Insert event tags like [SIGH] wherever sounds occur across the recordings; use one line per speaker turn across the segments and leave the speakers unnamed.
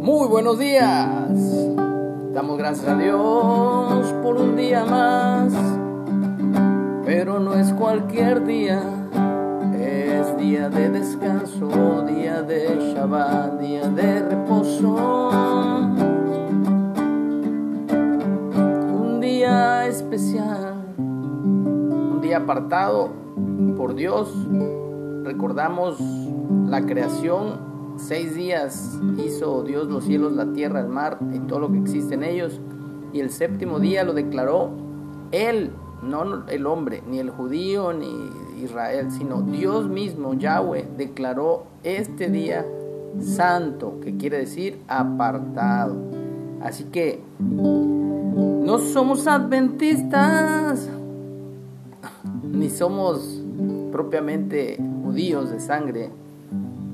Muy buenos días. Damos gracias a Dios por un día más. Pero no es cualquier día. Es día de descanso, día de Shabbat, día de reposo. Un día especial. Un día apartado por Dios. Recordamos la creación Seis días hizo Dios los cielos, la tierra, el mar y todo lo que existe en ellos. Y el séptimo día lo declaró Él, no el hombre, ni el judío, ni Israel, sino Dios mismo, Yahweh, declaró este día santo, que quiere decir apartado. Así que no somos adventistas, ni somos propiamente judíos de sangre,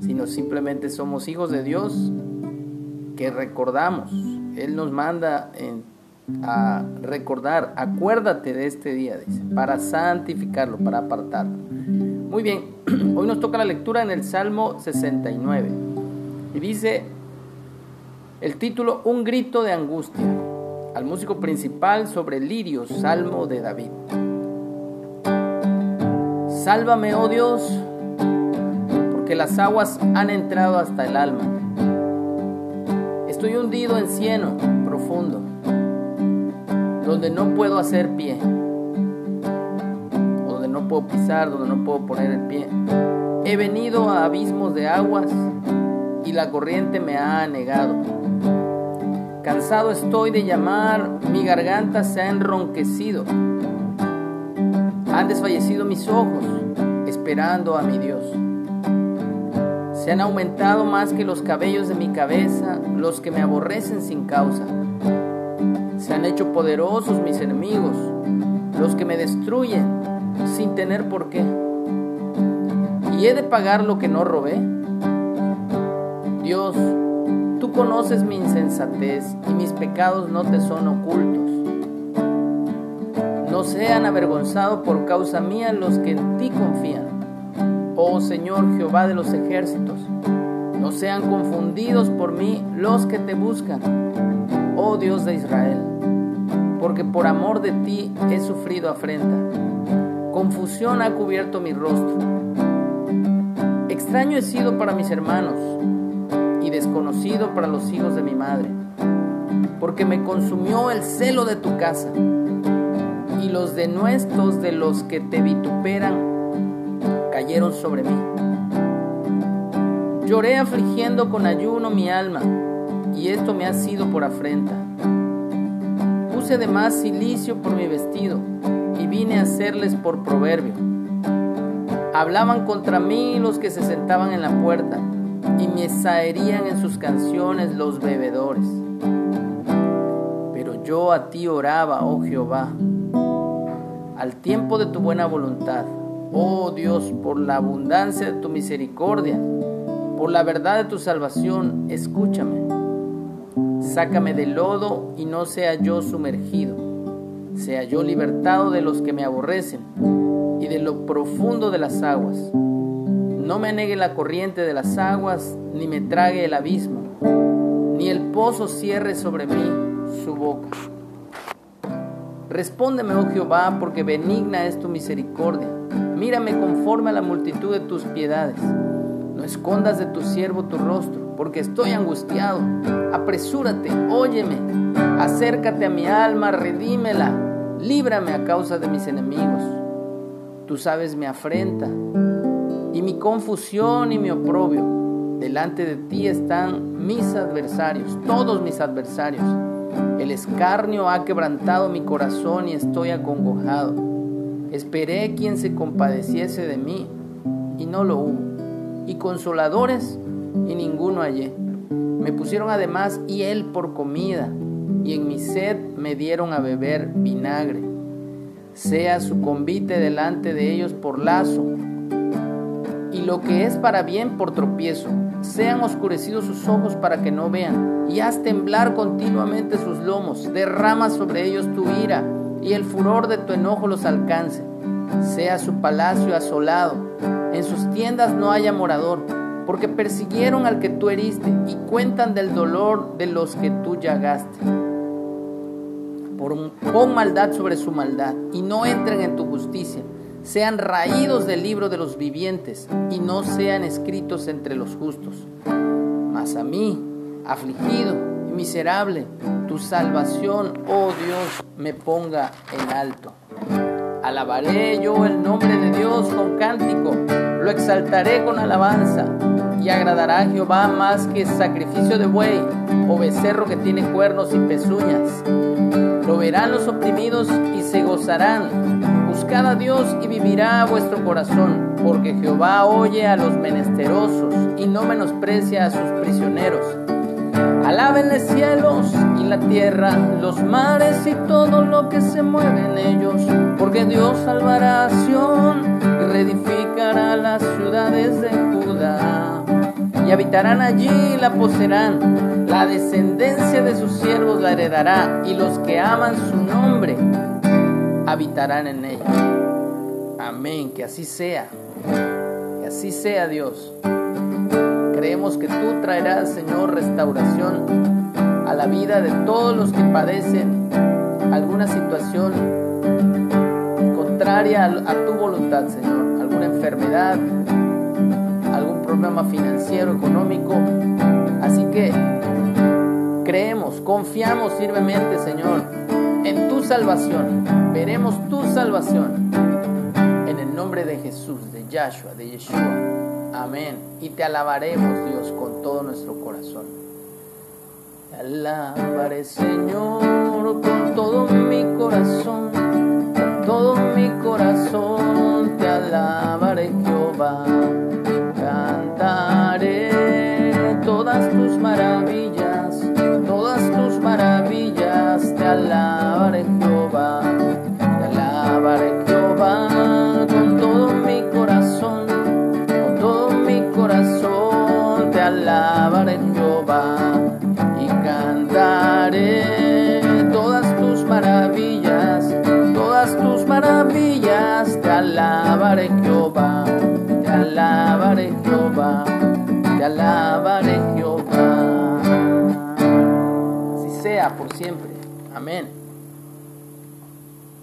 sino simplemente somos hijos de Dios que recordamos. Él nos manda a recordar, acuérdate de este día, dice, para santificarlo, para apartarlo. Muy bien, [CLEARS THROAT] hoy nos toca la lectura en el Salmo 69 y dice el título Un grito de angustia al músico principal sobre lirio, Salmo de David. Sálvame, oh Dios, que las aguas han entrado hasta el alma. Estoy hundido en cieno profundo, donde no puedo hacer pie, donde no puedo pisar, donde no puedo poner el pie. He venido a abismos de aguas y la corriente me ha anegado. Cansado estoy de llamar, mi garganta se ha enronquecido. Han desfallecido mis ojos esperando a mi Dios. Se han aumentado más que los cabellos de mi cabeza los que me aborrecen sin causa. Se han hecho poderosos mis enemigos, los que me destruyen sin tener por qué. ¿Y he de pagar lo que no robé? Dios, tú conoces mi insensatez y mis pecados no te son ocultos. No sean avergonzados por causa mía los que en ti confían oh Señor Jehová de los ejércitos. No sean confundidos por mí los que te buscan, oh Dios de Israel, porque por amor de ti he sufrido afrenta. Confusión ha cubierto mi rostro. Extraño he sido para mis hermanos y desconocido para los hijos de mi madre, porque me consumió el celo de tu casa y los denuestos de los que te vituperan cayeron sobre mí. Lloré afligiendo con ayuno mi alma, y esto me ha sido por afrenta. Puse además silicio por mi vestido, y vine a hacerles por proverbio. Hablaban contra mí los que se sentaban en la puerta, y me zaherían en sus canciones los bebedores. Pero yo a ti oraba, oh Jehová, al tiempo de tu buena voluntad Oh Dios, por la abundancia de tu misericordia, por la verdad de tu salvación, escúchame. Sácame del lodo y no sea yo sumergido. Sea yo libertado de los que me aborrecen y de lo profundo de las aguas. No me anegue la corriente de las aguas, ni me trague el abismo, ni el pozo cierre sobre mí su boca. Respóndeme, oh Jehová, porque benigna es tu misericordia Mírame conforme a la multitud de tus piedades. No escondas de tu siervo tu rostro, porque estoy angustiado. Apresúrate, óyeme. Acércate a mi alma, redímela. Líbrame a causa de mis enemigos. Tú sabes mi afrenta y mi confusión y mi oprobio. Delante de ti están mis adversarios, todos mis adversarios. El escarnio ha quebrantado mi corazón y estoy acongojado. Esperé quien se compadeciese de mí y no lo hubo. Y consoladores y ninguno hallé. Me pusieron además él por comida y en mi sed me dieron a beber vinagre. Sea su convite delante de ellos por lazo y lo que es para bien por tropiezo. Sean oscurecidos sus ojos para que no vean y haz temblar continuamente sus lomos. Derrama sobre ellos tu ira y el furor de tu enojo los alcance. Sea su palacio asolado, en sus tiendas no haya morador, porque persiguieron al que tú heriste y cuentan del dolor de los que tú llagaste. pon maldad sobre su maldad y no entren en tu justicia. Sean raídos del libro de los vivientes y no sean escritos entre los justos. Mas a mí, afligido miserable, tu salvación, oh Dios, me ponga en alto. Alabaré yo el nombre de Dios con cántico, lo exaltaré con alabanza y agradará a Jehová más que sacrificio de buey o becerro que tiene cuernos y pezuñas. Lo verán los oprimidos y se gozarán. Buscad a Dios y vivirá vuestro corazón, porque Jehová oye a los menesterosos y no menosprecia a sus prisioneros. Alábenle cielos y la tierra, los mares y todo lo que se mueve en ellos, porque Dios salvará a Sion y reedificará las ciudades de Judá. Y habitarán allí y la poseerán, la descendencia de sus siervos la heredará, y los que aman su nombre habitarán en ella. Amén, que así sea, que así sea Dios. Creemos que tú traerás, Señor, restauración a la vida de todos los que padecen alguna situación contraria a tu voluntad, Señor. Alguna enfermedad, algún problema financiero, económico. Así que creemos, confiamos firmemente, Señor, en tu salvación. Veremos tu salvación en el nombre de Jesús, de Yahshua, de Yeshua. Amén. Y te alabaremos, Dios, con todo nuestro corazón. Te alabaré, Señor, con todo mi corazón, con todo mi corazón. Te alabaré Jehová, te alabaré Jehová, te alabaré Jehová. Así sea por siempre. Amén.